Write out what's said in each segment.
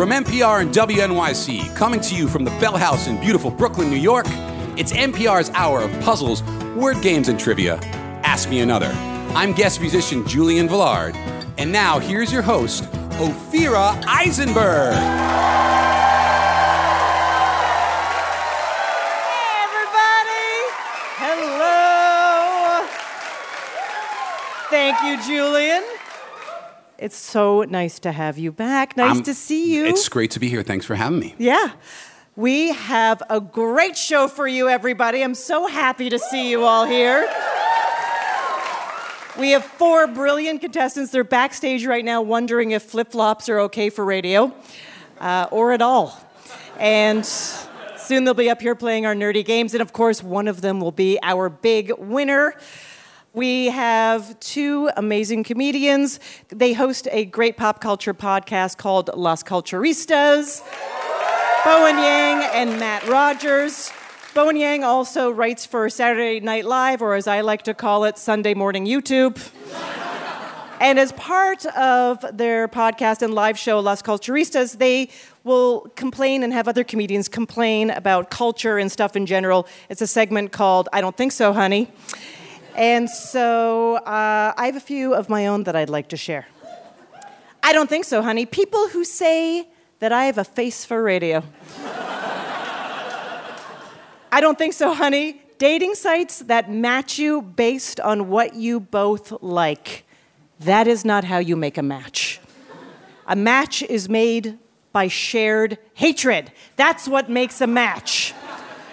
From NPR and WNYC, coming to you from the Bell House in beautiful Brooklyn, New York, it's NPR's hour of puzzles, word games, and trivia. Ask Me Another. I'm guest musician Julian Velard. And now, here's your host, Ophira Eisenberg. Hey, everybody! Hello! Thank you, Julian. It's so nice to have you back. Nice to see you. It's great to be here. Thanks for having me. yeah. We have a great show for you, everybody. I'm so happy to see you all here. We have four brilliant contestants. They're backstage right now wondering if flip flops are okay for radio uh, or at all. And soon they'll be up here playing our nerdy games. And of course, one of them will be our big winner. We have two amazing comedians. They host a great pop culture podcast called Las Culturistas. Bowen Yang and Matt Rogers. Bowen Yang also writes for Saturday Night Live, or as I like to call it, Sunday Morning YouTube. and as part of their podcast and live show, Las Culturistas, they will complain and have other comedians complain about culture and stuff in general. It's a segment called I Don't Think So, Honey. And so uh, I have a few of my own that I'd like to share. I don't think so, honey. People who say that I have a face for radio. I don't think so, honey. Dating sites that match you based on what you both like. That is not how you make a match. A match is made by shared hatred. That's what makes a match.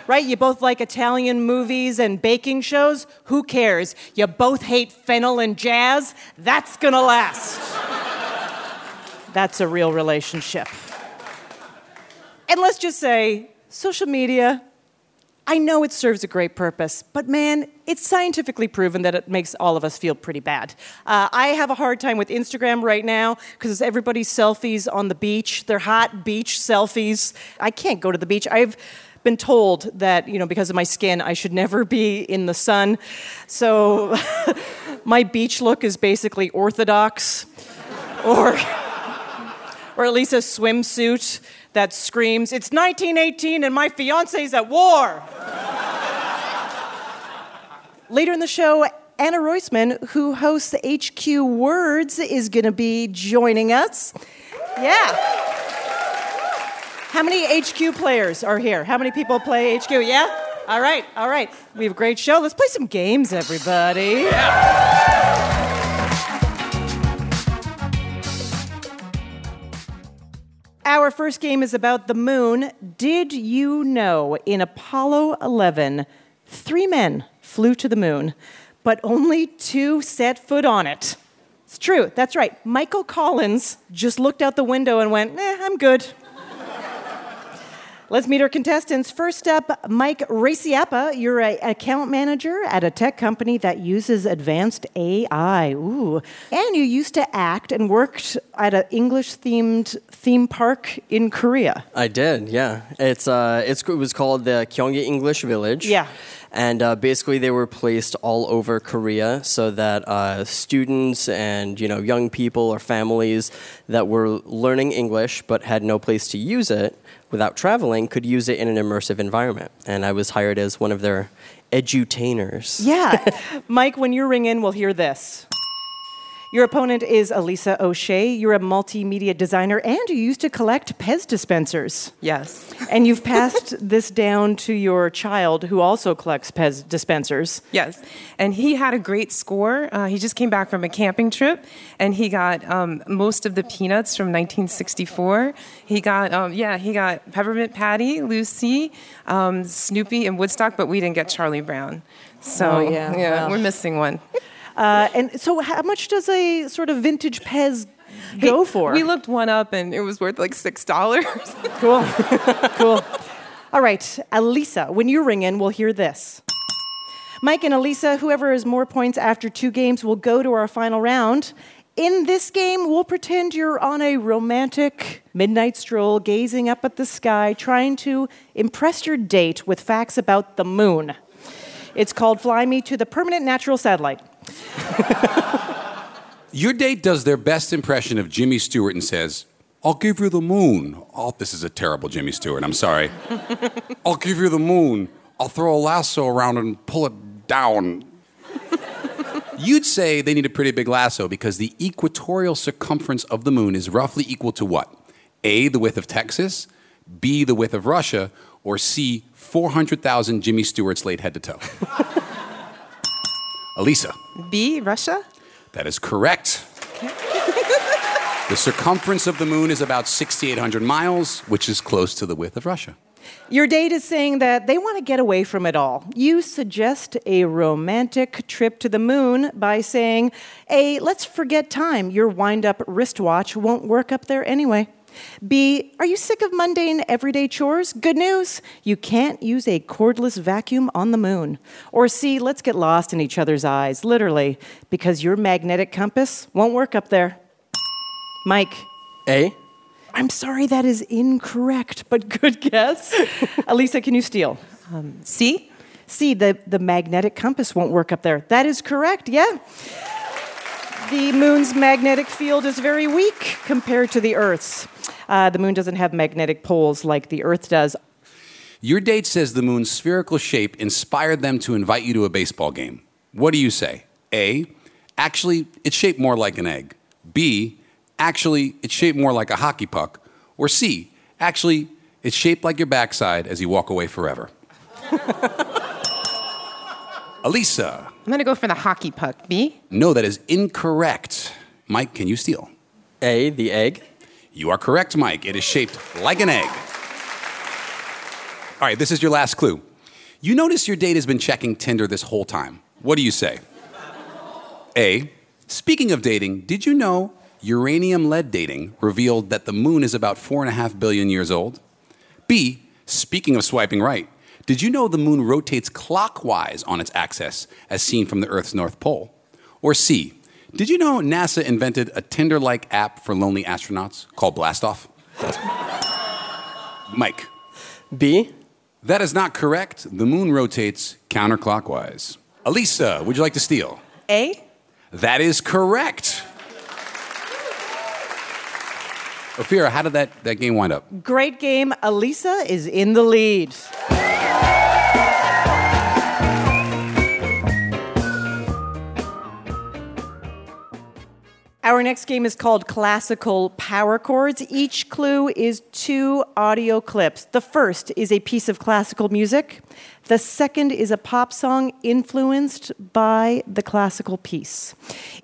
Right? You both like Italian movies and baking shows? Who cares? You both hate fennel and jazz? That's gonna last. That's a real relationship. And let's just say, social media, I know it serves a great purpose, but man, it's scientifically proven that it makes all of us feel pretty bad. Uh, I have a hard time with Instagram right now because everybody's selfies on the beach. They're hot beach selfies. I can't go to the beach. I've been told that, you know, because of my skin, I should never be in the sun. So my beach look is basically orthodox or or at least a swimsuit that screams, It's 1918 and my fiance's at war. Later in the show, Anna Roisman, who hosts HQ Words, is going to be joining us. Yeah. How many HQ players are here? How many people play HQ? Yeah? All right, all right. We have a great show. Let's play some games, everybody. Our first game is about the moon. Did you know in Apollo 11, three men flew to the moon, but only two set foot on it? It's true, that's right. Michael Collins just looked out the window and went, eh, I'm good. Let's meet our contestants. First up, Mike Raciapa. You're an account manager at a tech company that uses advanced AI. Ooh. And you used to act and worked at an English themed theme park in Korea. I did, yeah. It's uh, it's it was called the Gyeonggi English Village. Yeah. And uh, basically, they were placed all over Korea so that uh, students and you know young people or families that were learning English but had no place to use it without traveling could use it in an immersive environment. And I was hired as one of their edutainers. Yeah. Mike, when you ring in, we'll hear this. Your opponent is Elisa O'Shea. You're a multimedia designer and you used to collect Pez dispensers. Yes. And you've passed this down to your child who also collects Pez dispensers. Yes. And he had a great score. Uh, he just came back from a camping trip and he got um, most of the peanuts from 1964. He got, um, yeah, he got Peppermint Patty, Lucy, um, Snoopy, and Woodstock, but we didn't get Charlie Brown. So, Oh, yeah. Well. we're missing one. Uh, and so, how much does a sort of vintage Pez go for? We looked one up and it was worth like $6. Cool. cool. All right, Elisa, when you ring in, we'll hear this. Mike and Elisa, whoever has more points after two games will go to our final round. In this game, we'll pretend you're on a romantic midnight stroll, gazing up at the sky, trying to impress your date with facts about the moon. It's called Fly Me to the Permanent Natural Satellite. Your date does their best impression of Jimmy Stewart and says, I'll give you the moon. Oh, this is a terrible Jimmy Stewart. I'm sorry. I'll give you the moon. I'll throw a lasso around and pull it down. You'd say they need a pretty big lasso because the equatorial circumference of the moon is roughly equal to what? A, the width of Texas, B, the width of Russia, or C, 400,000 Jimmy Stewarts laid head to toe? Elisa. B, Russia? That is correct. the circumference of the moon is about 6,800 miles, which is close to the width of Russia. Your date is saying that they want to get away from it all. You suggest a romantic trip to the moon by saying, A, let's forget time. Your wind up wristwatch won't work up there anyway. B, are you sick of mundane everyday chores? Good news, you can't use a cordless vacuum on the moon. Or C, let's get lost in each other's eyes, literally, because your magnetic compass won't work up there. Mike. A. I'm sorry, that is incorrect, but good guess. Elisa, can you steal? Um, C? C, the, the magnetic compass won't work up there. That is correct, yeah. The moon's magnetic field is very weak compared to the Earth's. Uh, the moon doesn't have magnetic poles like the Earth does. Your date says the moon's spherical shape inspired them to invite you to a baseball game. What do you say? A, actually, it's shaped more like an egg. B, actually, it's shaped more like a hockey puck. Or C, actually, it's shaped like your backside as you walk away forever. Elisa. I'm going to go for the hockey puck. B? No, that is incorrect. Mike, can you steal? A, the egg. You are correct, Mike. It is shaped like an egg. All right, this is your last clue. You notice your date has been checking Tinder this whole time. What do you say? A, speaking of dating, did you know uranium lead dating revealed that the moon is about four and a half billion years old? B, speaking of swiping right, did you know the moon rotates clockwise on its axis as seen from the Earth's North Pole? Or C, did you know NASA invented a Tinder like app for lonely astronauts called Blastoff? Mike. B. That is not correct. The moon rotates counterclockwise. Elisa, would you like to steal? A? That is correct. Ophira, how did that, that game wind up? Great game. Elisa is in the lead. Our next game is called Classical Power Chords. Each clue is two audio clips. The first is a piece of classical music. The second is a pop song influenced by the classical piece.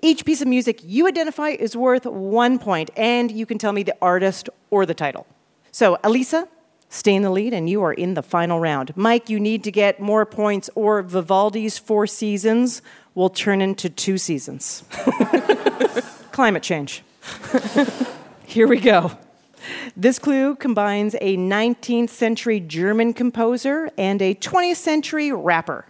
Each piece of music you identify is worth one point, and you can tell me the artist or the title. So, Elisa, stay in the lead, and you are in the final round. Mike, you need to get more points, or Vivaldi's Four Seasons will turn into two seasons. Climate change. Here we go. This clue combines a 19th century German composer and a 20th century rapper.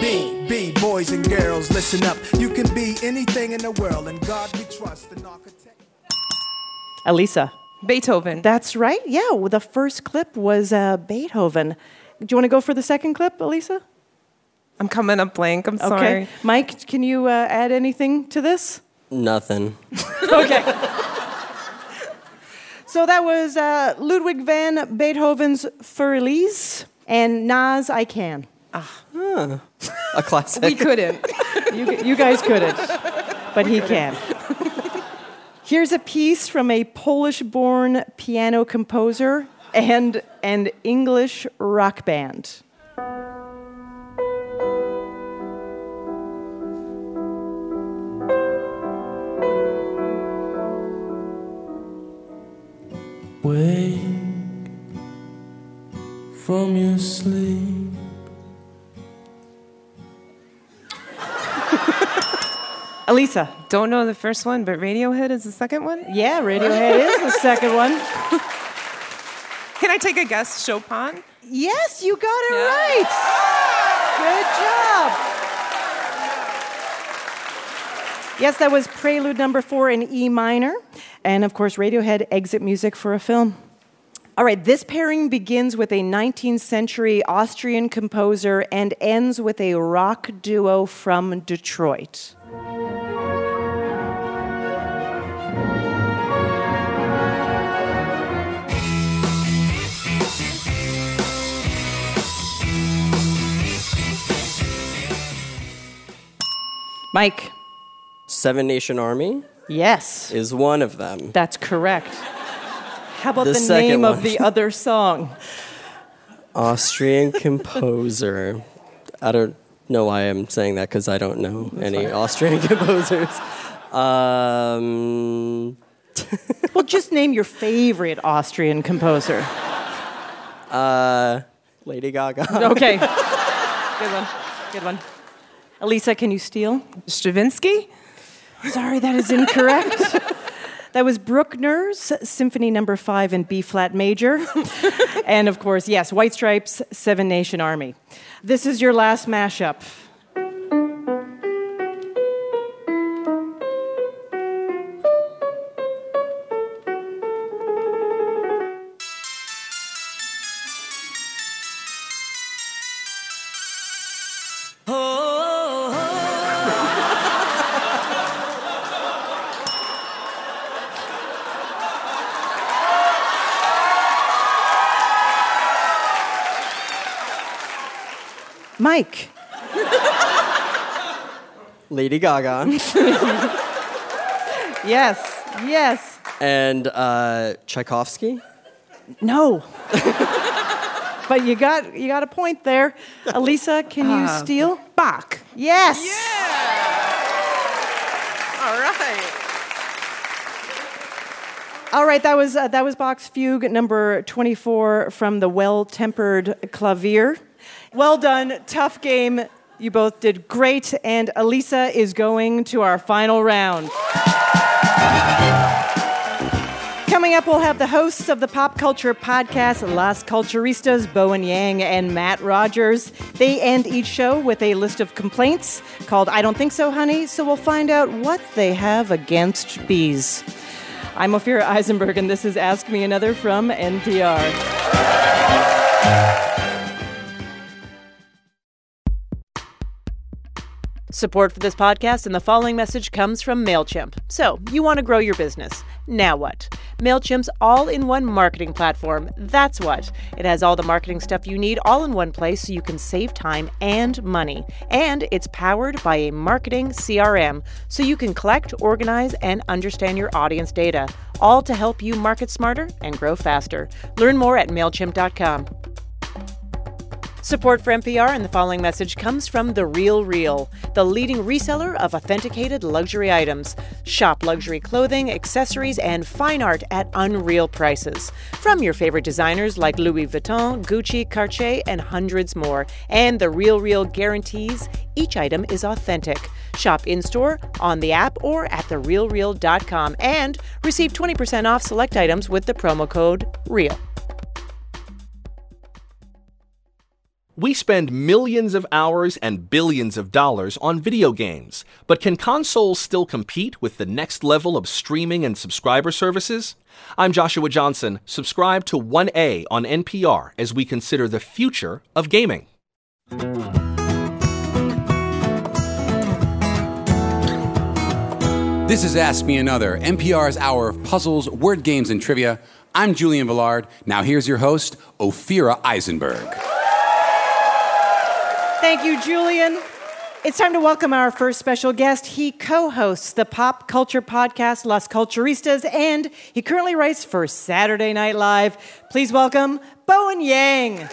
B, B, boys and girls, listen up. You can be anything in the world, and God we trust, an architect. Elisa. Beethoven. That's right. Yeah, well, the first clip was uh, Beethoven. Do you want to go for the second clip, Elisa? I'm coming up blank. I'm sorry. Okay. Mike, can you uh, add anything to this? Nothing. okay. so that was uh, Ludwig van Beethoven's Für Elise and Nas I Can. Ah, A classic. We couldn't. You, you guys couldn't, but he can. Here's a piece from a Polish born piano composer and an English rock band. Wake from your sleep. Elisa. Don't know the first one, but Radiohead is the second one. Yeah, Radiohead is the second one. Can I take a guess? Chopin? Yes, you got it Yeah. right. Good job. Yes, that was Prelude number four in E minor. And of course, Radiohead exit music for a film. All right, this pairing begins with a 19th century Austrian composer and ends with a rock duo from Detroit. Mike. Seven Nation Army Yes, is one of them. that's correct. How about The the, second name of one. the other song? Austrian composer. I don't know why I'm saying that because I don't know any Austrian composers. Um, Well, just name your favorite Austrian composer. uh, Lady Gaga. Okay. Good one. Good one. Elisa, can you steal? Stravinsky? Sorry, that is incorrect. that was Bruckner's Symphony Number Five in B flat major, and of course, yes, White Stripes, Seven Nation Army. This is your last mashup. Mike. Lady Gaga. Yes. Yes. and uh, Tchaikovsky. No. but you got you got a point there. Elisa, can you Uh, steal? Bach. Yes. Yeah. All right. All right, that was uh, that was Bach's fugue number 24 from the Well-Tempered Clavier. Well done, tough game. You both did great, and Elisa is going to our final round. Coming up, we'll have the hosts of the pop culture podcast, Las Culturistas, Bowen Yang and Matt Rogers. They end each show with a list of complaints called I Don't Think So, Honey, so we'll find out what they have against bees. I'm Ophira Eisenberg, and this is Ask Me Another from NPR. Support for this podcast and the following message comes from MailChimp. So, you want to grow your business. Now what? MailChimp's all in one marketing platform. That's what. It has all the marketing stuff you need all in one place so you can save time and money. And it's powered by a marketing CRM so you can collect, organize, and understand your audience data, all to help you market smarter and grow faster. Learn more at MailChimp.com. Support for NPR and the following message comes from The Real Real, the leading reseller of authenticated luxury items. Shop luxury clothing, accessories, and fine art at unreal prices. From your favorite designers like Louis Vuitton, Gucci, Cartier, and hundreds more. And The Real Real guarantees each item is authentic. Shop in store, on the app, or at therealreal.com and receive 20% off select items with the promo code REAL. We spend millions of hours and billions of dollars on video games, but can consoles still compete with the next level of streaming and subscriber services? I'm Joshua Johnson. Subscribe to 1A on NPR as we consider the future of gaming. This is Ask Me Another, NPR's hour of puzzles, word games, and trivia. I'm Julian Velard. Now here's your host, Ophira Eisenberg. Thank you, Julian. It's time to welcome our first special guest. He co hosts the pop culture podcast Las Culturistas, and he currently writes for Saturday Night Live. Please welcome Bowen Yang.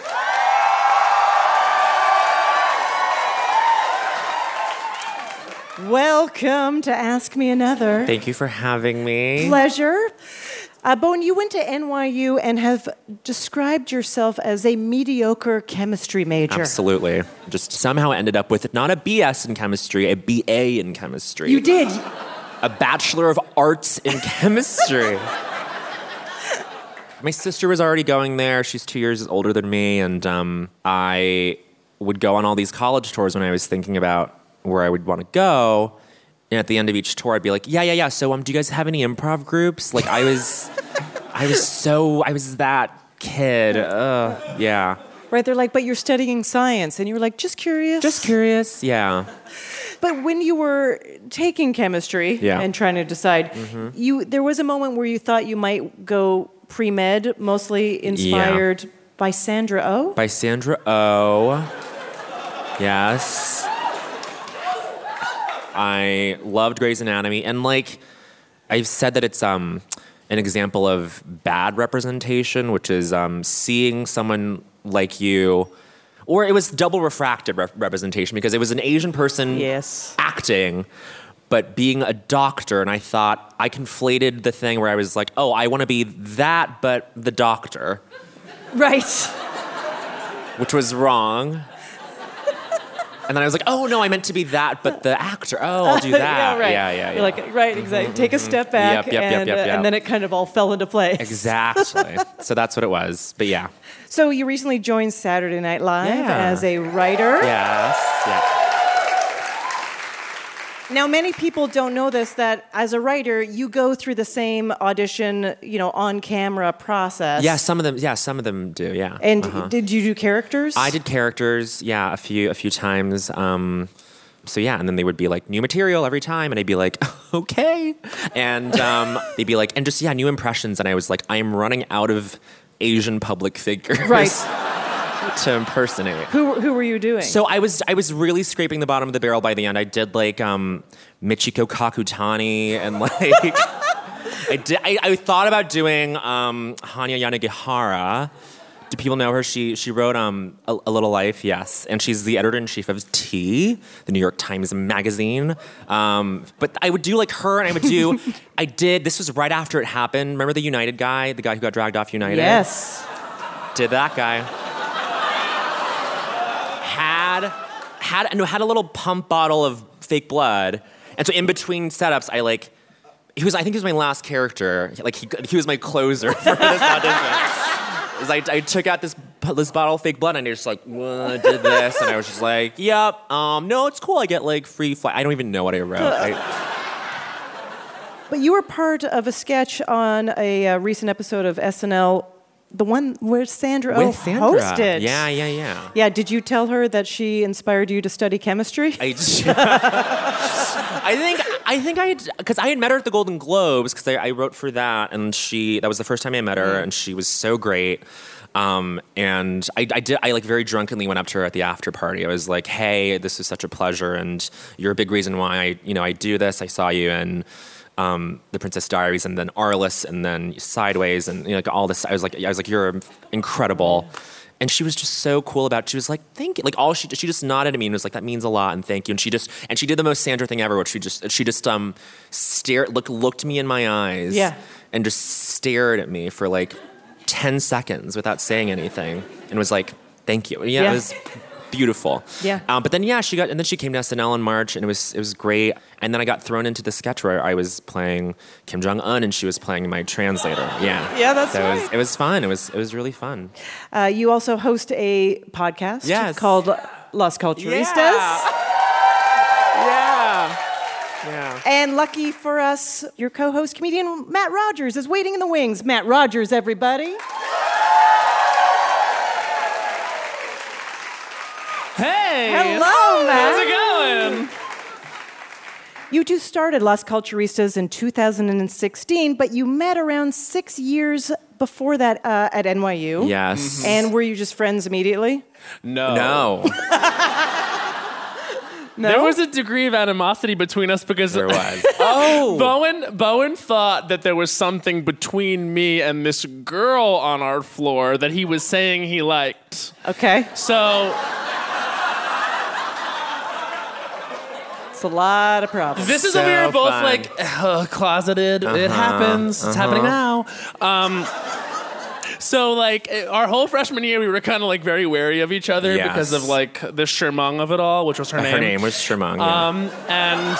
Welcome to Ask Me Another. Thank you for having me. Pleasure. Uh, Bowen, you went to NYU and have described yourself as a mediocre chemistry major. Absolutely. Just somehow ended up with not a BS in chemistry, a BA in chemistry. You did. A Bachelor of Arts in Chemistry. My sister was already going there. She's two years older than me, and um, I would go on all these college tours when I was thinking about where I would want to go. And at the end of each tour, I'd be like, "Yeah, yeah, yeah. So, um, do you guys have any improv groups?" Like, I was, I was so, I was that kid. Uh, yeah. Right? They're like, but you're studying science. And you were like, just curious. Just curious. Yeah. But when you were taking chemistry Yeah. Mm-hmm. and trying to decide, you there was a moment where you thought you might go pre med, mostly inspired by Sandra Oh. By Sandra Oh. Yes. I loved Grey's Anatomy, and like I've said that it's um an example of bad representation, which is um, seeing someone like you, or it was double refracted rep- representation because it was an Asian person Yes. acting, but being a doctor. And I thought I conflated the thing where I was like, oh, I want to be that, but the doctor, Right. which was wrong. And then I was like, oh no, I meant to be that, but the actor. Oh, I'll do that. yeah, right. Yeah, yeah, yeah. You're like, right, exactly. Take a step back, Yep, yep, yep, and, yep, uh, and then it kind of all fell into place. exactly. so that's what it was. But yeah. So you recently joined Saturday Night Live as a writer. Yes. Yeah. Now, many people don't know this that as a writer, you go through the same audition, you know, on camera process. Yeah, some of them. Yeah, some of them do. Yeah. And Uh-huh. did you do characters? I did characters. Yeah, a few, a few times. Um, so yeah, and then they would be like new material every time, and I'd be like, okay, and um, they'd be like, and just yeah, new impressions, and I was like, I'm running out of Asian public figures Right. to impersonate. Who, who were you doing? So I was I was really scraping the bottom of the barrel by the end. I did like um, Michiko Kakutani and like I did I, I thought about doing um, Hanya Yanagihara. Do people know her? She she wrote um, a, a Little Life, yes, and she's the editor in chief of T, the New York Times magazine. Um, but I would do like her, and I would do. I did. This was right after it happened. Remember the United guy, the guy who got dragged off United? yes. did that guy. Had had no had a little pump bottle of fake blood, and so in between setups, I like he was I think he was my last character. Like he he was my closer for this audition. I, I took out this this bottle of fake blood and I just like did this and I was just like, yep, um, no, it's cool. I get like free flight. I don't even know what I wrote. I, But you were part of a sketch on a uh, recent episode of SNL, the one where Sandra Oh Sandra. hosted. Yeah, yeah, yeah. Yeah, did you tell her that she inspired you to study chemistry? I, I think I think I because I had met her at the Golden Globes because I, I wrote for that and she that was the first time I met her and she was so great. Um, and I, I did I like very drunkenly went up to her at the after party. I was like, "Hey, this is such a pleasure, and you're a big reason why I you know I do this. I saw you in um, the Princess Diaries, and then Arliss, and then Sideways, and you know, like all this. I was like, I was like, you're incredible. And she was just so cool about. It. She was like, "Thank you." Like all she she just nodded at me and was like, "That means a lot," and thank you. And she just and she did the most Sandra thing ever, which she just she just um stared look looked me in my eyes, Yeah. and just stared at me for like ten seconds without saying anything, and was like, "Thank you." Yeah, Yeah. it was beautiful. Yeah. Um, but then yeah, she got and then she came to SNL in March, and it was it was great. And then I got thrown into the sketch where I was playing Kim Jong Un, and she was playing my translator. Yeah. Yeah, that's so It was, right. it was fun. It was it was really fun. Uh, you also host a podcast Yes. called Las Culturistas. Yeah. Yeah. And lucky for us, your co host, comedian Matt Rogers, is waiting in the wings. Matt Rogers, everybody. Hey! Hello, Matt. How's it going? You two started Las Culturistas in 2016, but you met around six years before that uh, at NYU. Yes. And were you just friends immediately? No. No. There was a degree of animosity between us because There was. Oh. Bowen Bowen thought that there was something between me and this girl on our floor that he was saying he liked. Okay. So It's a lot of problems. this is when we So were both fun. like "Ugh, closeted. It happens. It's happening now. Um, so like eh, our whole freshman year, we were kind of like very wary of each other Yes. because of like the Shermong of it all, which was her name. Her name was Shermung. yeah. Um, and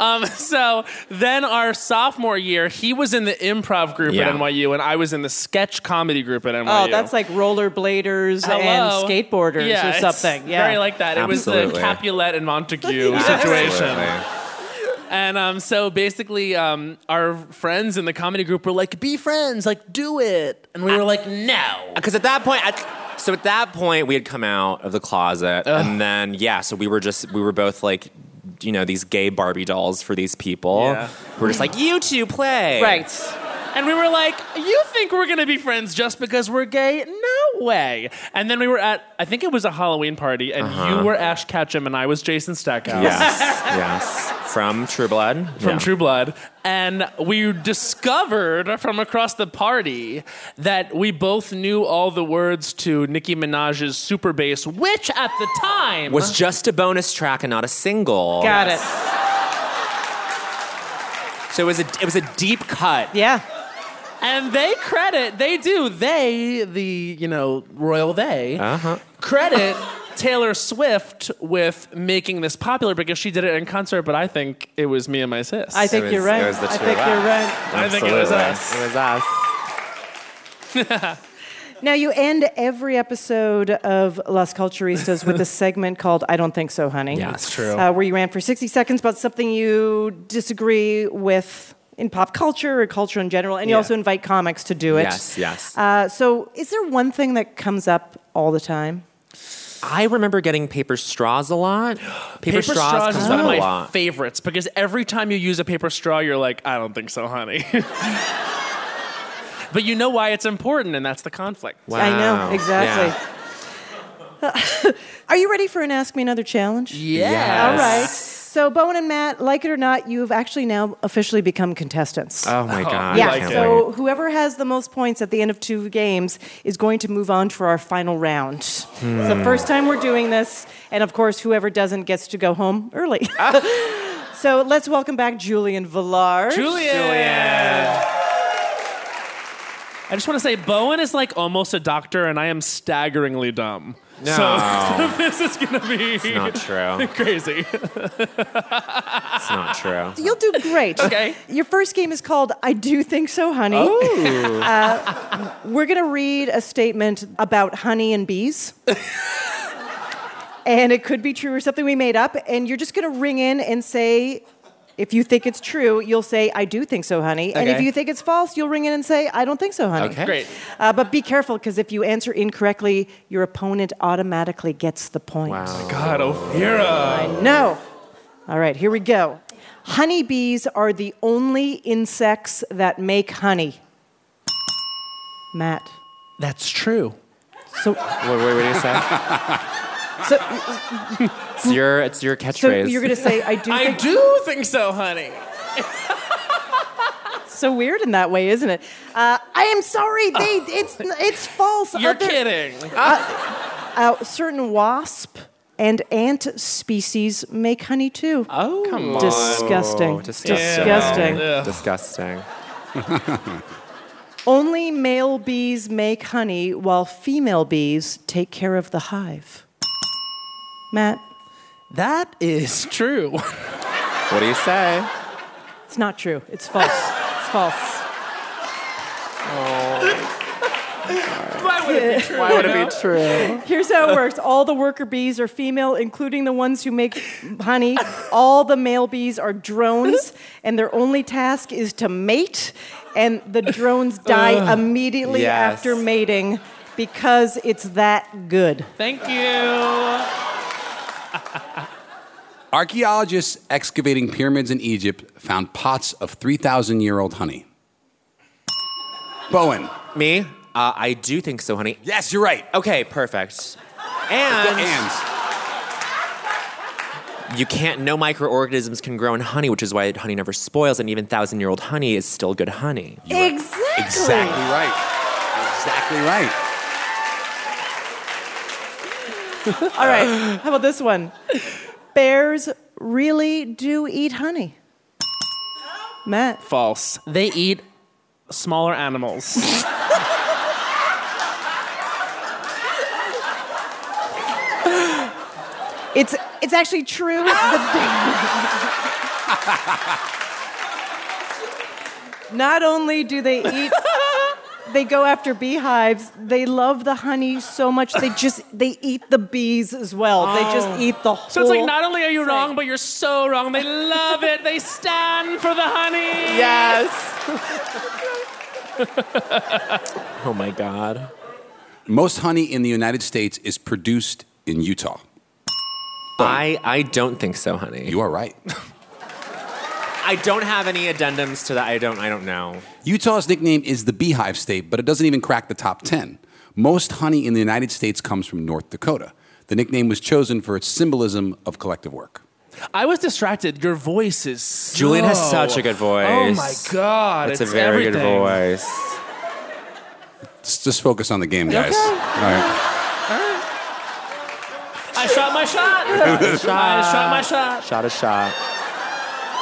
um, so then our sophomore year, he was in the improv group Yeah. at NYU, and I was in the sketch comedy group at NYU. Oh, that's like rollerbladers Hello? and skateboarders yeah, or it's something. Yeah. very like that. It was the Absolutely. Capulet and Montague situation. Absolutely. And um, so basically, um, our friends in the comedy group were like, "Be friends, like do it," and we were like, "No." Because at that point, at, so at that point, we had come out of the closet, and then yeah, so we were just we were both like, you know, these gay Barbie dolls for these people. Yeah. We're just like, you two play, Right. And we were like, "You think we're gonna be friends just because we're gay? No way!" And then we were at, I think it was a Halloween party, and uh-huh. you were Ash Ketchum, and I was Jason Stackhouse. Yes, yes, from True Blood, from Yeah. True Blood, and we discovered from across the party that we both knew all the words to Nicki Minaj's Super Bass, which at the time was just a bonus track and not a single. Got it. So it was a it was a deep cut. Yeah. And they credit they do they the you know royal they Uh-huh. credit Taylor Swift with making this popular because she did it in concert, but I think it was me and my sis. I think was- you're right. it was the I think of you're us. right. I think it was us. It was us. Now, you end every episode of Las Culturistas with a segment called I Don't Think So, Honey. Yes. That's true. Uh, where you ran for 60 seconds about something you disagree with in pop culture or culture in general, and you Yeah. also invite comics to do it. Yes, yes. Uh, so, is there one thing that comes up all the time? I remember getting paper straws a lot. Paper, Paper straws is comes one of up a my lot. favorites because every time you use a paper straw, you're like, I don't think so, honey. but you know why it's important, and that's the conflict. I know, Wow. exactly. Are you ready for an Ask Me Another challenge? Yeah. All right. So, Bowen and Matt, like it or not, you've actually now officially become contestants. Oh my oh. god! yeah, I can't so wait. whoever has the most points at the end of two games is going to move on for our final round. Hmm. It's the first time we're doing this, and of course, whoever doesn't gets to go home early. so let's welcome back Julian Villar. Julian. Julian. I just want to say, Bowen is like almost a doctor, and I am staggeringly dumb. No. So this is gonna be not true. crazy. It's not true. You'll do great. Okay. Your first game is called I Do Think So, Honey. Uh, we're going to read a statement about honey and bees. and it could be true or something we made up. And you're just going to ring in and say, if you think it's true, you'll say, I do think so, honey. And if you think it's false, you'll ring in and say, I don't think so, honey. Okay. Great. Uh, but be careful, because if you answer incorrectly, your opponent automatically gets the point. Wow. God, Ophira. I know. All right, here we go. Honeybees are the only insects that make honey. Matt. That's true. So, Wait, wait, what do you say? so, It's your it's your so catchphrase. you're going to say, I do I think do think so, honey. so weird in that way, isn't it? Uh, I am sorry. They, it's, it's false. You're Other- kidding. Uh, certain wasp and ant species make honey too. oh, Come on. Disgusting. disgusting. Disgusting. Ugh. Disgusting. Only male bees make honey while female bees take care of the hive. Matt, That is true. What do you say? it's not true. It's false. It's false. Oh. Why would it be true? Why would it be true? Here's how it works all the worker bees are female, including the ones who make honey. All the male bees are drones, and their only task is to mate, and the drones die immediately Yes. after mating because it's that good. Thank you. Archaeologists excavating pyramids in Egypt found pots of 3,000 year old honey. Bowen. Me? Uh, I do think so, honey. Yes, you're right. Okay, perfect. The And you can't. No microorganisms can grow in honey, which is why honey never spoils, and even thousand-year-old honey is still good honey. Exactly. Exactly right. Exactly right. All right. How about this one? Bears really do eat honey. Matt. False. They eat smaller animals. It's it's actually true. Not only do they eat they go after beehives. They love the honey so much they just they eat the bees as well. They just Oh. eat the whole. So it's like not only are you wrong, but you're so wrong. They love it. They stand for the honey. Yes. oh my god. Most honey in the United States is produced in Utah. I I don't think so, honey. You are right. I don't have any addendums to that. I don't I don't know. Utah's nickname is the Beehive State, but it doesn't even crack the top 10. Most honey in the United States comes from North Dakota. The nickname was chosen for its symbolism of collective work. I was distracted. Your voice is. So... Julian has such a good voice. Oh my god! It's, a very everything. good voice. Just, just focus on the game, guys. Okay. All right. I shot my shot. I shot my shot. Shot a shot.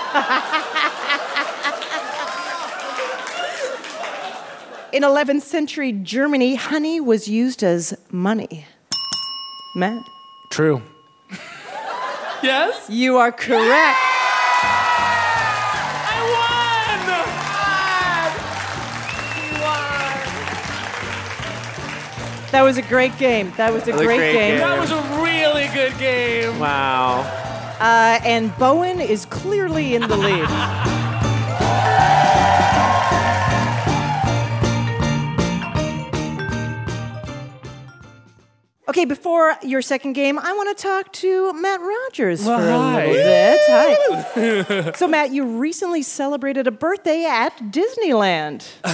In 11th century Germany, honey was used as money. Matt, True. yes. you are correct. I won! That was a great game. That was a was a great, great game. game. That was a really good game. Wow. Uh, and Bowen is clearly in the lead. Okay, before your second game, I want to talk to Matt Rogers Well, for a hi. little bit. Hi. so, Matt, you recently celebrated a birthday at Disneyland.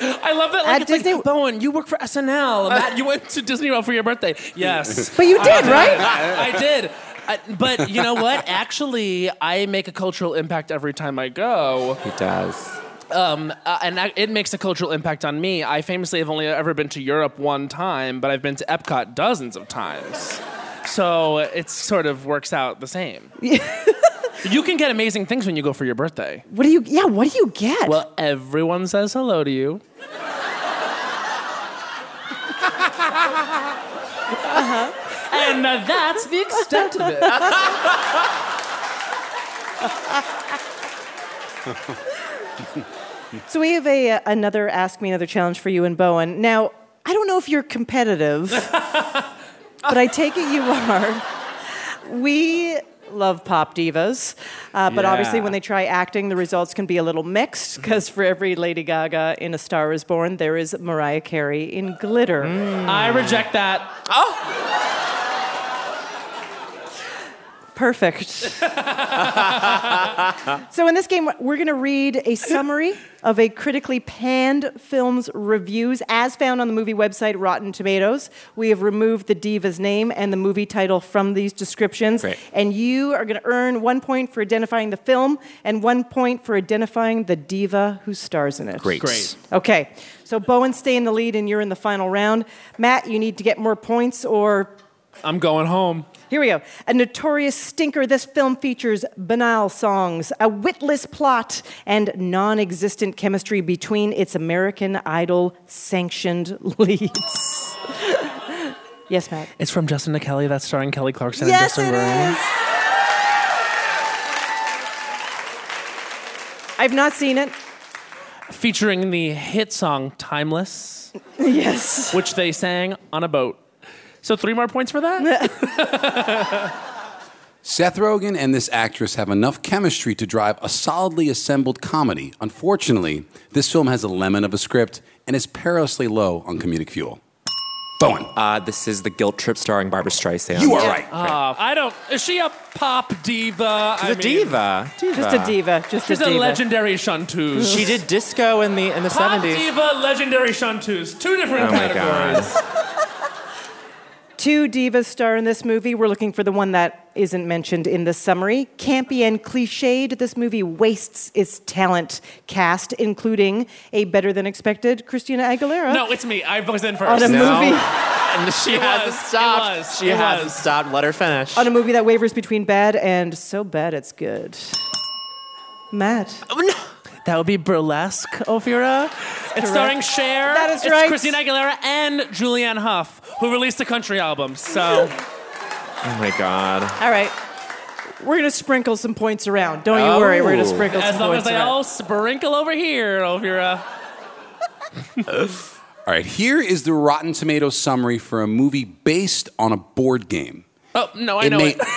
I love that. Like, At it's like, Disney- Bowen, you work for SNL. Matt, you went to Disney World for your birthday. Yes. But you did, right? I did. I, but you know what? Actually, I make a cultural impact every time I go. He does. Um, uh, and I, it makes a cultural impact on me. I famously have only ever been to Europe one time, but I've been to Epcot dozens of times. So it sort of works out the same. you can get amazing things when you go for your birthday. What do you? Yeah, what do you get? Well, everyone says hello to you. And uh, that's the extent of it. So we have a uh, another Ask Me Another challenge for you and Bowen. Now, I don't know if you're competitive, but I take it you are. We love pop divas, uh, but obviously when they try acting, the results can be a little mixed because for every Lady Gaga in A Star Is Born, there is Mariah Carey in Glitter. I reject that. Perfect. so in this game, we're going to read a summary of a critically panned film's reviews as found on the movie website Rotten Tomatoes. We have removed the diva's name and the movie title from these descriptions. Great. And you are going to earn one point for identifying the film and one point for identifying the diva who stars in it. Great. Great. Okay, so Bowen, stay in the lead and you're in the final round. Matt, you need to get more points or I'm going home. here we go. A notorious stinker, this film features banal songs, a witless plot, and non existent chemistry between its American Idol sanctioned leads. yes, Matt. It's from Justin to Kelly. That's starring Kelly Clarkson Yes, and Justin is. I've not seen it. Featuring the hit song Timeless, Yes. which they sang on a boat. So three more points for that? Seth Rogen and this actress have enough chemistry to drive a solidly assembled comedy. Unfortunately, this film has a lemon of a script and is perilously low on comedic fuel. Bowen. Uh, this is the guilt trip starring Barbra Streisand. You are right. Uh, I don't. Is she a pop diva? She's I a mean, diva. diva. Just a diva. Just She's a a legendary chanteuse. She did disco in the in the Pop seventies. diva, legendary chanteuse. Two different Oh my categories. Two divas star in this movie. We're looking for the one that isn't mentioned in the summary. Campy and cliched, this movie wastes its talent cast, including a better than expected Christina Aguilera No, it's me. I was in first. on a No. movie And she It hasn't was, it was, she it hasn't was. stopped. Let her finish. on a movie that wavers between bad and so bad it's good. Matt. Oh, That would be Burlesque, Ophira. It's starring Cher. That is it's right. Christina Aguilera and Julianne Hough, who released a country album. So oh my god. All right. We're going to sprinkle some points around. Don't you worry. We're going to Oh. sprinkle as some long as points they around. all sprinkle over here, Ophira. All right, here is the Rotten Tomatoes summary for a movie based on a board game. Oh no, I It know may- it.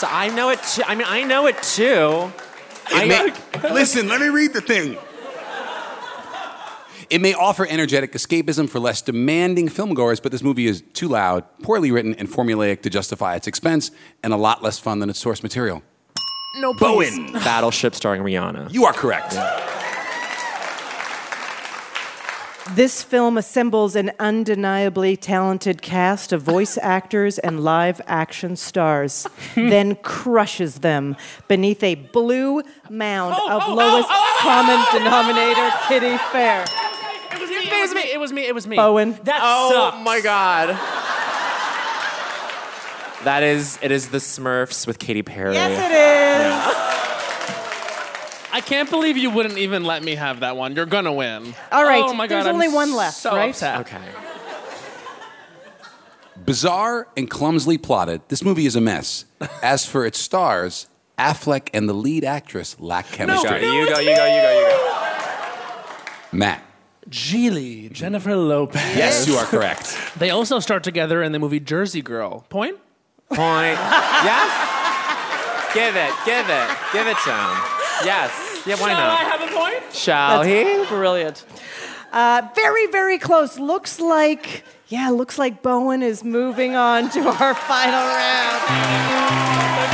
So I know it too. I mean, I know it too. I It may- listen, let me read the thing. It may offer energetic escapism for less demanding filmgoers, but this movie is too loud, poorly written, and formulaic to justify its expense, and a lot less fun than its source material. No, please. Bowen, Battleship starring Rihanna. you are correct. This film assembles an undeniably talented cast of voice actors and live action stars, then crushes them beneath a blue mound of lowest common denominator kitty fair. It was me. It was me. It was me. It was me. Bowen. That Oh sucks. my god. That is it is the Smurfs with Katy Perry. Yes, it is. I can't believe you wouldn't even let me have that one. You're gonna win. All right, Oh my god. there's I'm only one left, so right? upset. Okay. Bizarre and clumsily plotted, this movie is a mess. As for its stars, Affleck and the lead actress lack You chemistry. go, you go, you go, you go, you go. Matt, Gigli, Jennifer Lopez. yes, you are correct. They also start together in the movie Jersey Girl. Point? Point. yes? Give it, give it, give it to him. Yes. Yeah, why Shall I have a point? Shall he? Brilliant. Uh, very, very close. Looks like, yeah, looks like Bowen is moving on to our final round.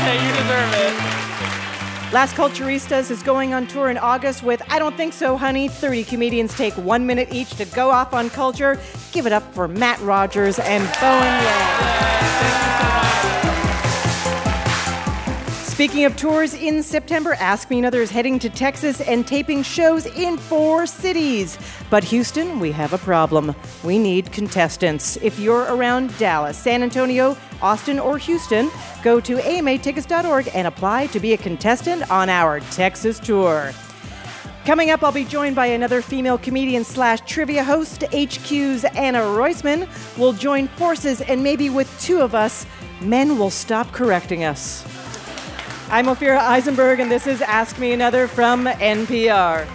Okay, you deserve it. Las Culturistas is going on tour in August with I Don't Think So, Honey. 30 comedians take one minute each to go off on culture. Give it up for Matt Rogers and Bowen Yang. Speaking of tours in September, Ask Me Another is heading to Texas and taping shows in four cities. But Houston, we have a problem. We need contestants. If you're around Dallas, San Antonio, Austin, or Houston, go to amatickets.org and apply to be a contestant on our Texas tour. Coming up, I'll be joined by another female comedian slash trivia host. HQ's Anna Roisman will join forces, and maybe with two of us, men will stop correcting us. I'm Ophira Eisenberg, and this is Ask Me Another from NPR.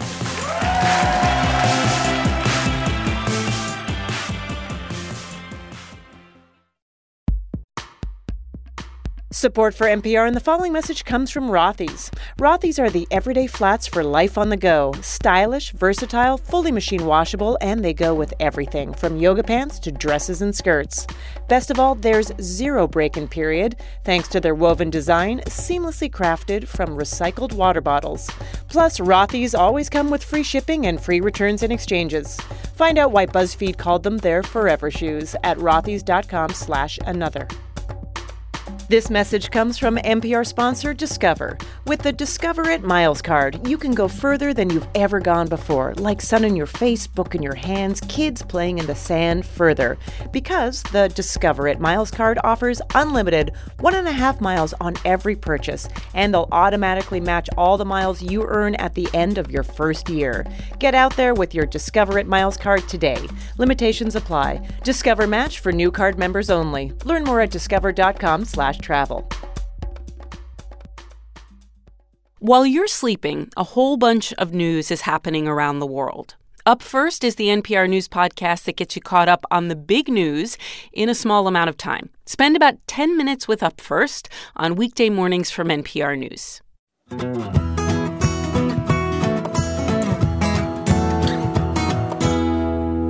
Support for NPR and the following message comes from Rothy's. Rothy's are the everyday flats for life on the go. Stylish, versatile, fully machine washable, and they go with everything from yoga pants to dresses and skirts. Best of all, there's zero break in period thanks to their woven design, seamlessly crafted from recycled water bottles. Plus, Rothy's always come with free shipping and free returns and exchanges. Find out why BuzzFeed called them their forever shoes at rothys.com slash another. This message comes from NPR sponsor Discover. With the Discover It Miles card, you can go further than you've ever gone before, like sun in your face, book in your hands, kids playing in the sand further. Because the Discover It Miles card offers unlimited one and a half miles on every purchase, and they'll automatically match all the miles you earn at the end of your first year. Get out there with your Discover It Miles card today. Limitations apply. Discover match for new card members only. Learn more at discover.com slash travel. While you're sleeping, a whole bunch of news is happening around the world. Up first is the NPR News podcast that gets you caught up on the big news in a small amount of time. Spend about 10 minutes with Up First on weekday mornings from NPR News.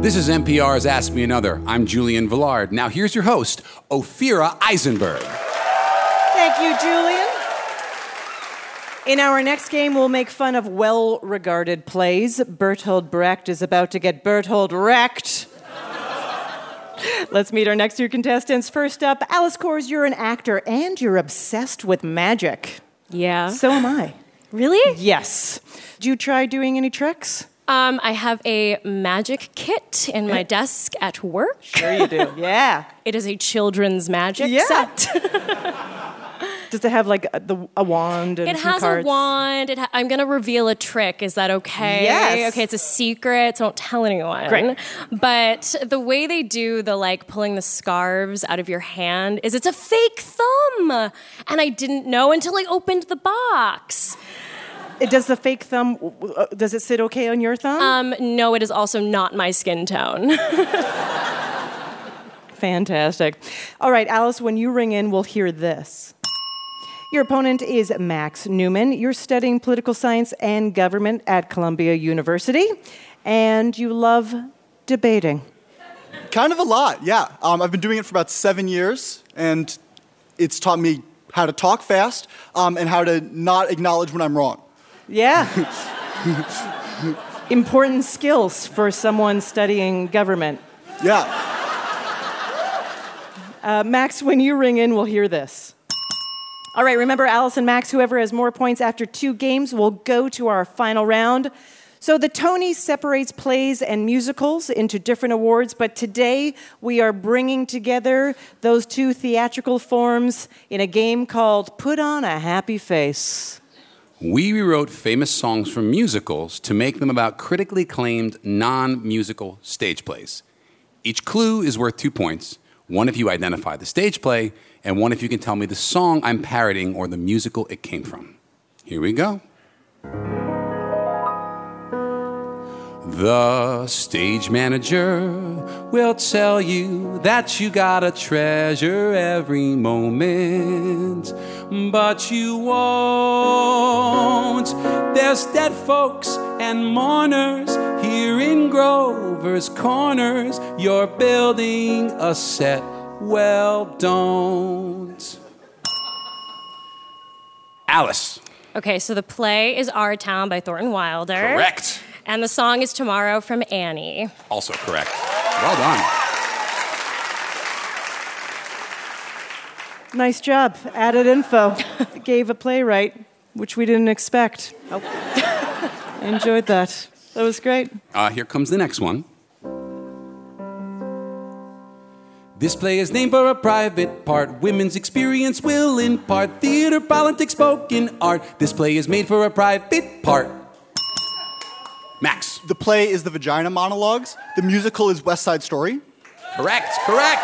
This is NPR's Ask Me Another. I'm Julian Velard. Now here's your host, Ophira Eisenberg. Thank you, Julian. In our next game, we'll make fun of well regarded plays. Bertolt Brecht is about to get Bertold wrecked. Let's meet our next two contestants. First up, Alice Kors, you're an actor and you're obsessed with magic. Yeah. So am I. Really? Yes. Did you try doing any tricks? Um, I have a magic kit in my desk at work. Sure you do. yeah. It is a children's magic Yeah. set. Does it have like a, the, a wand and It some has cards? a wand. It ha- I'm going to reveal a trick. Is that okay? Yes. Okay, it's a secret. So don't tell anyone. Great. But the way they do the like pulling the scarves out of your hand is it's a fake thumb. And I didn't know until I opened the box. Does the fake thumb, uh, does it sit okay on your thumb? Um, no, it is also not my skin tone. Fantastic. All right, Alice, when you ring in, we'll hear this. Your opponent is Max Newman. You're studying political science and government at Columbia University, and you love debating. Kind of a lot, yeah. Um, I've been doing it for about seven years, and it's taught me how to talk fast um, and how to not acknowledge when I'm wrong. Yeah. Important skills for someone studying government. Yeah. Uh, Max, when you ring in, we'll hear this. All right, remember, Alice and Max, whoever has more points after two games will go to our final round. So the Tony separates plays and musicals into different awards, but today we are bringing together those two theatrical forms in a game called Put On a Happy Face. We rewrote famous songs from musicals to make them about critically acclaimed non musical stage plays. Each clue is worth two points one if you identify the stage play, and one if you can tell me the song I'm parodying or the musical it came from. Here we go. The stage manager will tell you that you gotta treasure every moment, but you won't. There's dead folks and mourners here in Grover's Corners. You're building a set, well, don't. Alice. okay, so the play is Our Town by Thornton Wilder. Correct. And the song is Tomorrow from Annie. Also correct. Well done. Nice job. Added info. Gave a playwright, which we didn't expect. Oh. I enjoyed that. That was great. Uh, here comes the next one. This play is named for a private part. Women's experience will impart theater, politics, spoken art. This play is made for a private part. Max. The play is the Vagina Monologues. The musical is West Side Story. Correct, correct.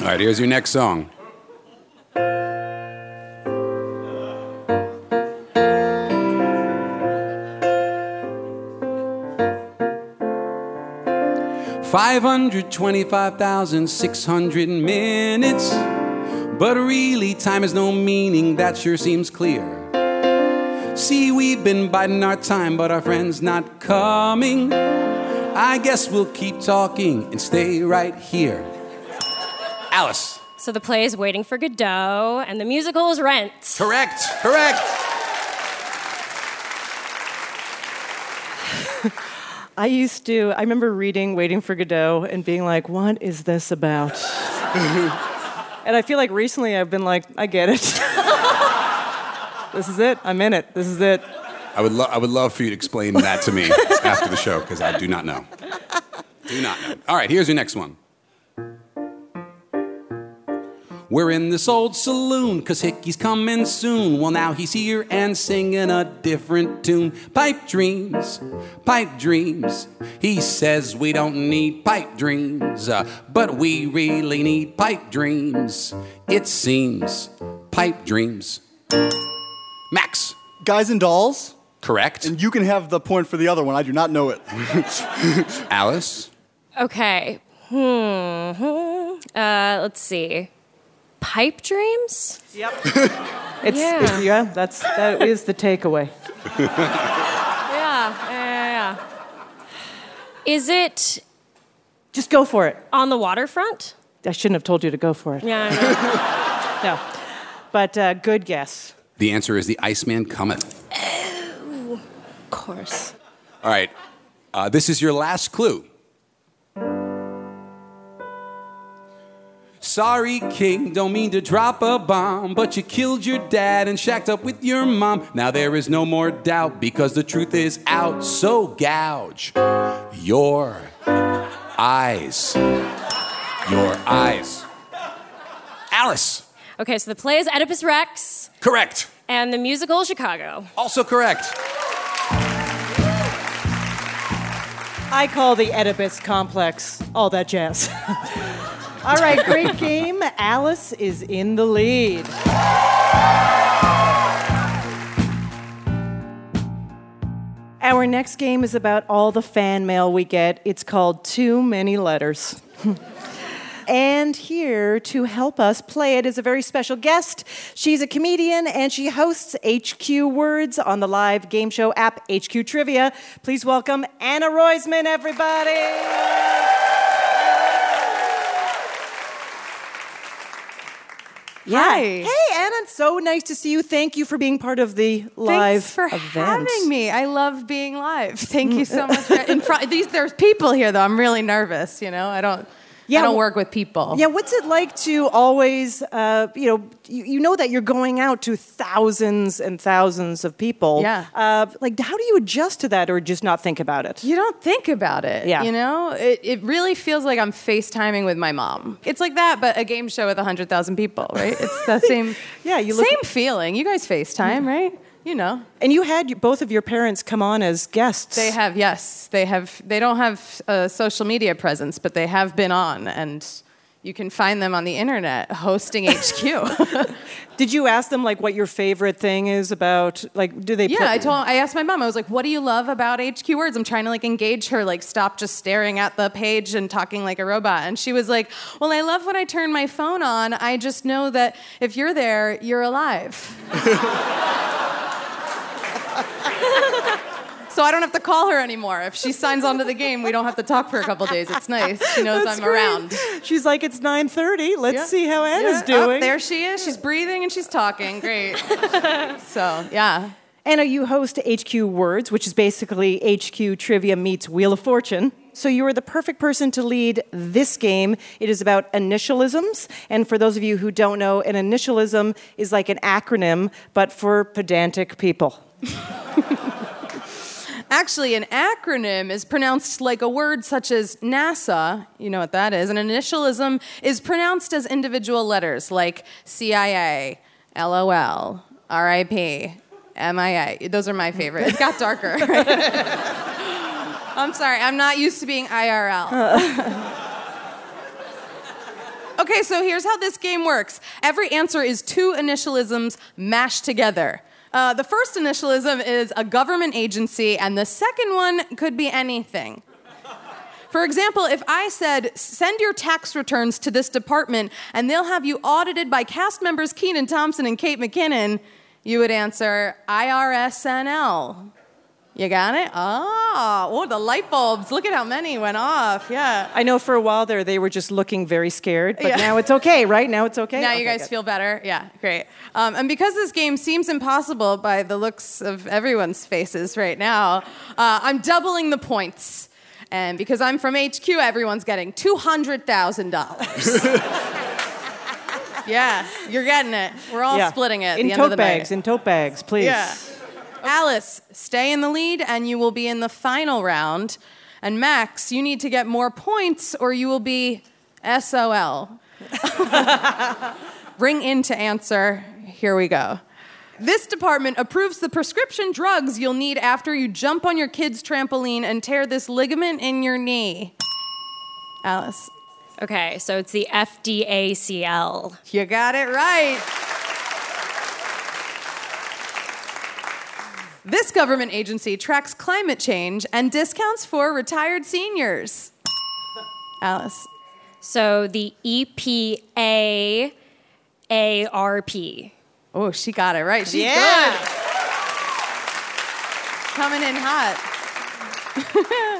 All right, here's your next song. Five hundred twenty-five thousand six hundred minutes, but really time has no meaning. That sure seems clear. See, we've been biding our time, but our friend's not coming. I guess we'll keep talking and stay right here. Alice. So the play is Waiting for Godot, and the musical is Rent. Correct, correct. I used to, I remember reading Waiting for Godot and being like, what is this about? and I feel like recently I've been like, I get it. this is it. I'm in it. This is it. I would, lo- I would love for you to explain that to me after the show because I do not know. Do not know. All right, here's your next one. We're in this old saloon, cause Hickey's coming soon. Well, now he's here and singing a different tune. Pipe dreams, pipe dreams. He says we don't need pipe dreams, uh, but we really need pipe dreams. It seems pipe dreams. Max. Guys and Dolls. Correct. And you can have the point for the other one. I do not know it. Alice. Okay. Hmm. Uh, let's see. Pipe dreams? Yep. It's, Yeah. it's- yeah, that's that is the takeaway. Yeah, yeah, yeah, yeah. Is it Just go for it. on the waterfront? I shouldn't have told you to go for it. Yeah, I. No. But uh, good guess. The answer is the Iceman cometh. of course. All right. Uh, this is your last clue. Sorry, King, don't mean to drop a bomb, but you killed your dad and shacked up with your mom. Now there is no more doubt because the truth is out. So gouge your eyes. Your eyes. Alice. Okay, so the play is Oedipus Rex, Correct. and the musical Chicago. Also correct. I call the Oedipus complex all that jazz. All right, great game. Alice is in the lead. Our next game is about all the fan mail we get. It's called Too Many Letters. and here to help us play it is a very special guest. She's a comedian and she hosts HQ Words on the live game show app HQ Trivia. Please welcome Anna Roisman, everybody. Yeah. Hi. Hey, Anna, it's so nice to see you. Thank you for being part of the live Thanks for event. having me. I love being live. Thank you so much. For, in front, these there's people here though. I'm really nervous. You know, I don't. Yeah, I don't work with people. Yeah, what's it like to always, uh, you know, you, you know that you're going out to thousands and thousands of people. Yeah. Uh, like, how do you adjust to that or just not think about it? You don't think about it. Yeah. You know, it, it really feels like I'm FaceTiming with my mom. It's like that, but a game show with 100,000 people, right? It's the same, Yeah, you look- same feeling. You guys FaceTime, right? You know. And you had both of your parents come on as guests. They have, yes. They have. They don't have a social media presence, but they have been on, and you can find them on the internet hosting HQ. Did you ask them like what your favorite thing is about? Like, do they? yeah, put- I told. I asked my mom. I was like, "What do you love about HQ Words?" I'm trying to like engage her. Like, stop just staring at the page and talking like a robot. And she was like, "Well, I love when I turn my phone on. I just know that if you're there, you're alive." So I don't have to call her anymore. If she signs onto the game, we don't have to talk for a couple days. It's nice. She knows That's I'm great. around. She's like, it's 9:30. Let's Yeah. see how Anna's Yeah. Oh, doing. there she is. She's breathing and she's talking. Great. so, yeah. Anna, you host HQ Words, which is basically HQ Trivia meets Wheel of Fortune. So you are the perfect person to lead this game. It is about initialisms. And for those of you who don't know, an initialism is like an acronym, but for pedantic people. Actually, an acronym is pronounced like a word such as NASA. You know what that is. An initialism is pronounced as individual letters like CIA, LOL, RIP, MIA. Those are my favorite. It got darker. I'm sorry, I'm not used to being IRL. Okay, so here's how this game works. Every answer is two initialisms mashed together. Uh, the first initialism is a government agency, and the second one could be anything. For example, if I said, send your tax returns to this department and they'll have you audited by cast members Kenan Thompson and Kate McKinnon, you would answer IRSNL. You got it? Oh, oh, the light bulbs. Look at how many went off. Yeah. I know for a while there they were just looking very scared, but Yeah. now it's okay, right? Now it's okay? Now Okay, you guys good. feel better? Yeah, great. Um, and because this game seems impossible by the looks of everyone's faces right now, uh, I'm doubling the points. And because I'm from HQ, everyone's getting $200,000. yeah, you're getting it. We're all Yeah. splitting it at in the end tote of the bags, in tote bags, please. Yeah. Alice, stay in the lead and you will be in the final round. And Max, you need to get more points or you will be SOL. Ring in to answer. Here we go. This department approves the prescription drugs you'll need after you jump on your kid's trampoline and tear this ligament in your knee. Alice. Okay, so it's the FDACL. You got it right. This government agency tracks climate change and discounts for retired seniors. Alice. So the E EPA ARP. Oh, she got it right. She's Yeah. good. Coming in hot.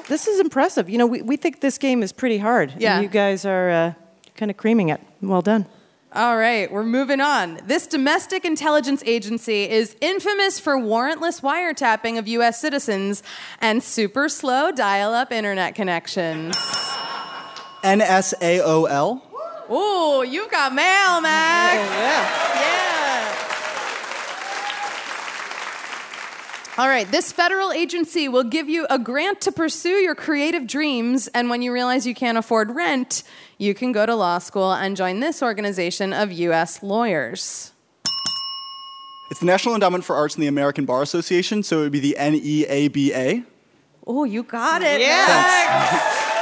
This is impressive. You know, we, we think this game is pretty hard. and Yeah. you guys are uh, kind of creaming it. Well done. All right, we're moving on. This domestic intelligence agency is infamous for warrantless wiretapping of U.S. citizens and super slow dial up internet connections. NSAOL. Ooh, you've got mail, Max. yeah. Yeah. All right, this federal agency will give you a grant to pursue your creative dreams, and when you realize you can't afford rent, you can go to law school and join this organization of U.S. lawyers. It's the National Endowment for Arts and the American Bar Association, so it would be the E NEABA. Oh, you got it. Yeah.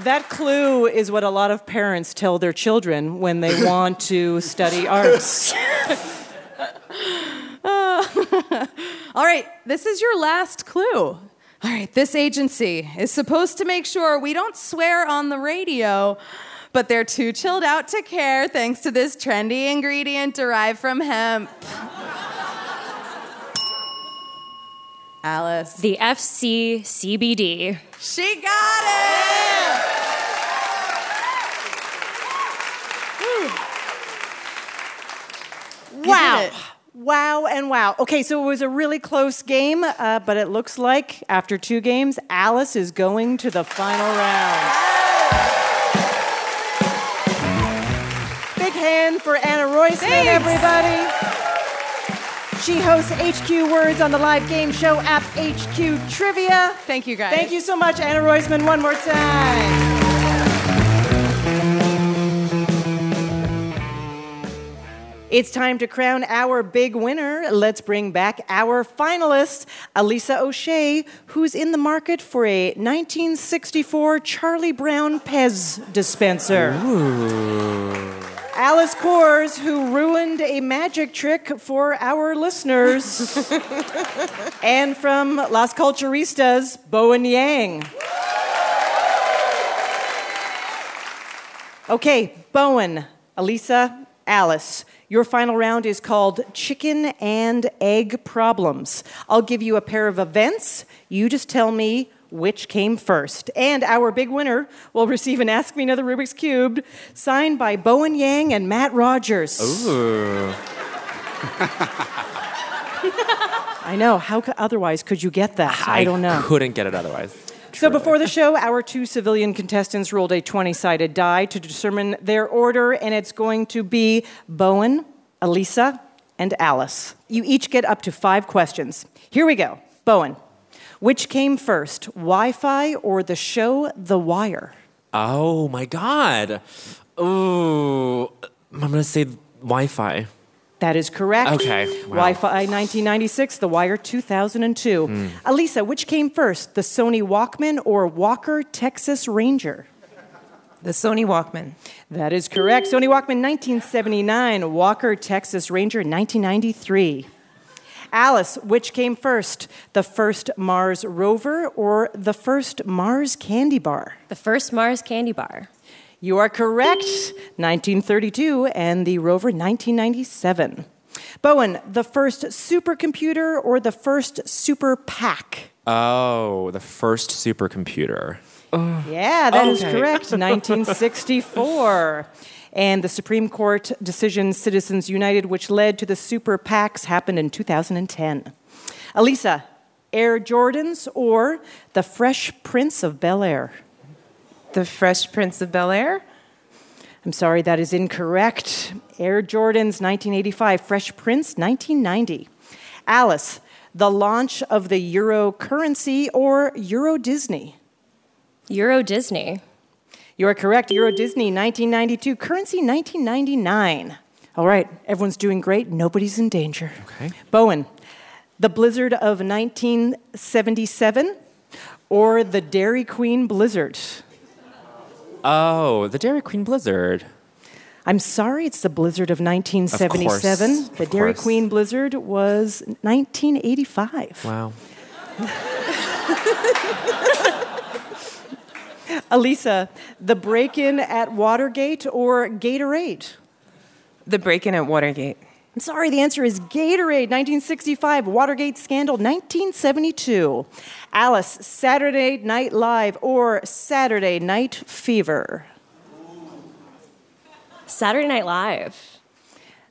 That clue is what a lot of parents tell their children when they want to study arts. All right, this is your last clue. All right, this agency is supposed to make sure we don't swear on the radio, but they're too chilled out to care thanks to this trendy ingredient derived from hemp. Alice. The FC CBD. She got it! Wow. Wow and wow. Okay, so it was a really close game, uh, but it looks like after two games, Alice is going to the final round. Big hand for Anna Thanks. everybody. She hosts HQ Words on the live game show app HQ Trivia. Thank you, guys. Thank you so much, Anna Roisman, one more time. It's time to crown our big winner. Let's bring back our finalist, Elisa O'Shea, who's in the market for a 1964 Charlie Brown Pez dispenser. Alice Kors, who ruined a magic trick for our listeners. and from Las Culturistas, Bowen Yang. Okay, Bowen, Elisa, Alice. Your final round is called Chicken and Egg Problems. I'll give you a pair of events. You just tell me which came first. And our big winner will receive an Ask Me Another Rubik's Cube signed by Bowen Yang and Matt Rogers. Ooh. I know. How otherwise could you get that? I, don't know. Couldn't get it otherwise. So before the show, our two civilian contestants rolled a 20 sided die to determine their order, and it's going to be Bowen, Elisa, and Alice. You each get up to five questions. Here we go. Bowen, which came first, Wi Fi or the show The Wire? Oh my god. Ooh. I'm gonna say Wi-Fi. That is correct. Okay, wow. Wi Fi 1996, The Wire 2002. Hmm. Elisa, which came first, the Sony Walkman or Walker Texas Ranger? The Sony Walkman. That is correct. Sony Walkman 1979, Walker Texas Ranger 1993. Alice, which came first, the first Mars rover or the first Mars candy bar? The first Mars candy bar. You are correct. 1932 and the rover 1997. Bowen, the first supercomputer or the first super PAC? Oh, the first supercomputer. Yeah, that is Okay. correct. 1964. And the Supreme Court decision, Citizens United, which led to the super PACs, happened in 2010. Elisa, Air Jordans or The Fresh Prince of Bel Air? The Fresh Prince of Bel Air? I'm sorry, that is incorrect. Air Jordans, 1985. Fresh Prince, 1990. Alice, the launch of the Euro currency or Euro Disney? Euro Disney. You are correct. Euro Disney, 1992. Currency, 1999. All right, everyone's doing great. Nobody's in danger. Okay. Bowen, the blizzard of 1977 or the Dairy Queen blizzard? Oh, the Dairy Queen Blizzard. I'm sorry, it's the blizzard of 1977. Of course, the of Dairy course. Queen blizzard was 1985. Wow. Elisa, the break in at Watergate or Gatorade? The break in at Watergate. I'm sorry, the answer is Gatorade, 1965. Watergate scandal, 1972. Alice, Saturday Night Live or Saturday Night Fever? Saturday Night Live.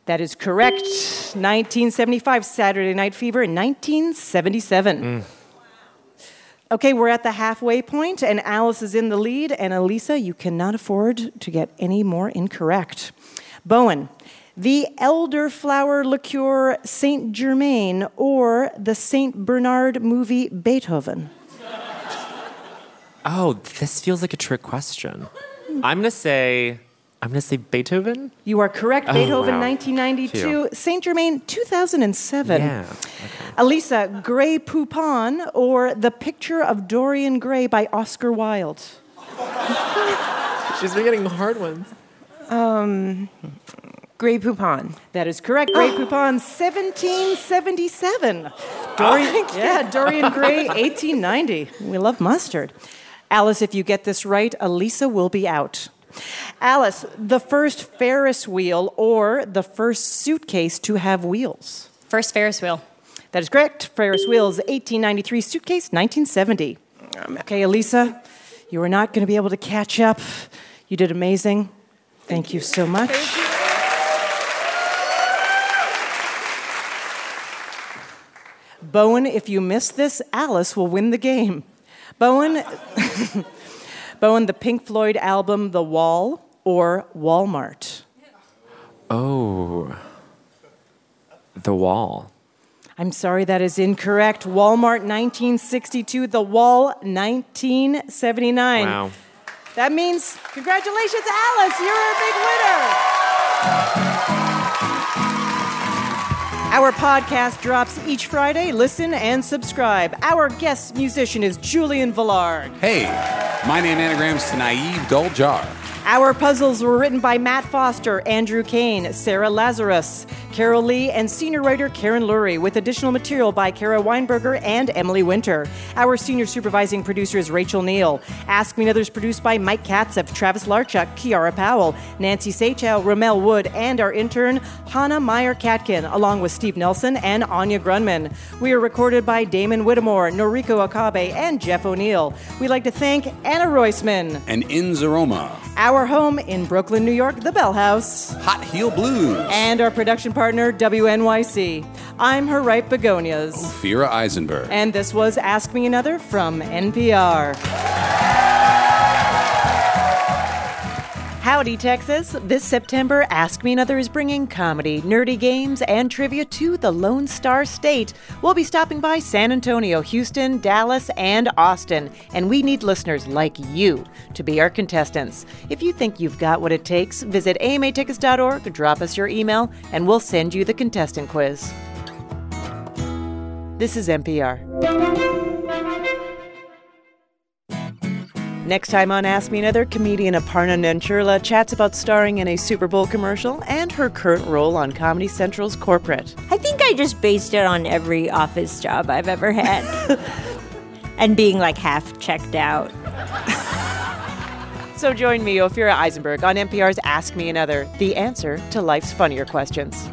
That is correct. 1975, Saturday Night Fever, 1977. Mm. Okay, we're at the halfway point, and Alice is in the lead. And Elisa, you cannot afford to get any more incorrect. Bowen, the elderflower liqueur Saint Germain or the Saint Bernard movie Beethoven? Oh, this feels like a trick question. I'm gonna say I'm gonna say Beethoven. You are correct. Oh, Beethoven, wow. 1992. Saint Germain, 2007. Yeah. Elisa, Grey Poupon or The Picture of Dorian Gray by Oscar Wilde? She's been getting the hard ones. Um, Grey Poupon. That is correct. Grey Poupon, 1777. Dorian, yeah, Dorian Gray, 1890. We love mustard. Alice, if you get this right, Elisa will be out. Alice, the first Ferris wheel or the first suitcase to have wheels? First Ferris wheel. That is correct. Ferris wheels, 1893, suitcase, 1970. Okay, Elisa, you are not going to be able to catch up. You did amazing. Thank you so much. Bowen, if you miss this, Alice will win the game. Bowen, Bowen, the Pink Floyd album The Wall or Walmart? Oh. The wall. I'm sorry, that is incorrect. Walmart 1962, The Wall 1979. Wow. That means, congratulations, Alice, you're a big winner. Our podcast drops each Friday. Listen and subscribe. Our guest musician is Julian Velard. Hey, my name anagrams to Naive Doljar. Our puzzles were written by Matt Foster, Andrew Kane, Sarah Lazarus, Carol Lee, and senior writer Karen Lurie, with additional material by Kara Weinberger and Emily Winter. Our senior supervising producer is Rachel Neal. Ask Me Another is produced by Mike Katzif, Travis Larchuk, Kiara Powell, Nancy Saechao, Rommel Wood, and our intern, Hannah Meyer Katkin, along with Steve Nelson and Anya Grundmann. We are recorded by Damon Whittemore, Noriko Okabe, and Jeff O'Neill. We'd like to thank Anna Roisman. And Inzaroma. Our home in Brooklyn, New York, the Bell House. Hot Heel Blues. And our production partner, WNYC. I'm her right begonias. Oh, Fira Eisenberg. And this was Ask Me Another from NPR. Howdy, Texas. This September, Ask Me Another is bringing comedy, nerdy games, and trivia to the Lone Star State. We'll be stopping by San Antonio, Houston, Dallas, and Austin, and we need listeners like you to be our contestants. If you think you've got what it takes, visit amatickets.org, drop us your email, and we'll send you the contestant quiz. This is NPR. Next time on Ask Me Another, comedian Aparna Nancherla chats about starring in a Super Bowl commercial and her current role on Comedy Central's Corporate. I think I just based it on every office job I've ever had. and being like half checked out. So join me, Ophira Eisenberg, on NPR's Ask Me Another, the answer to life's funnier questions.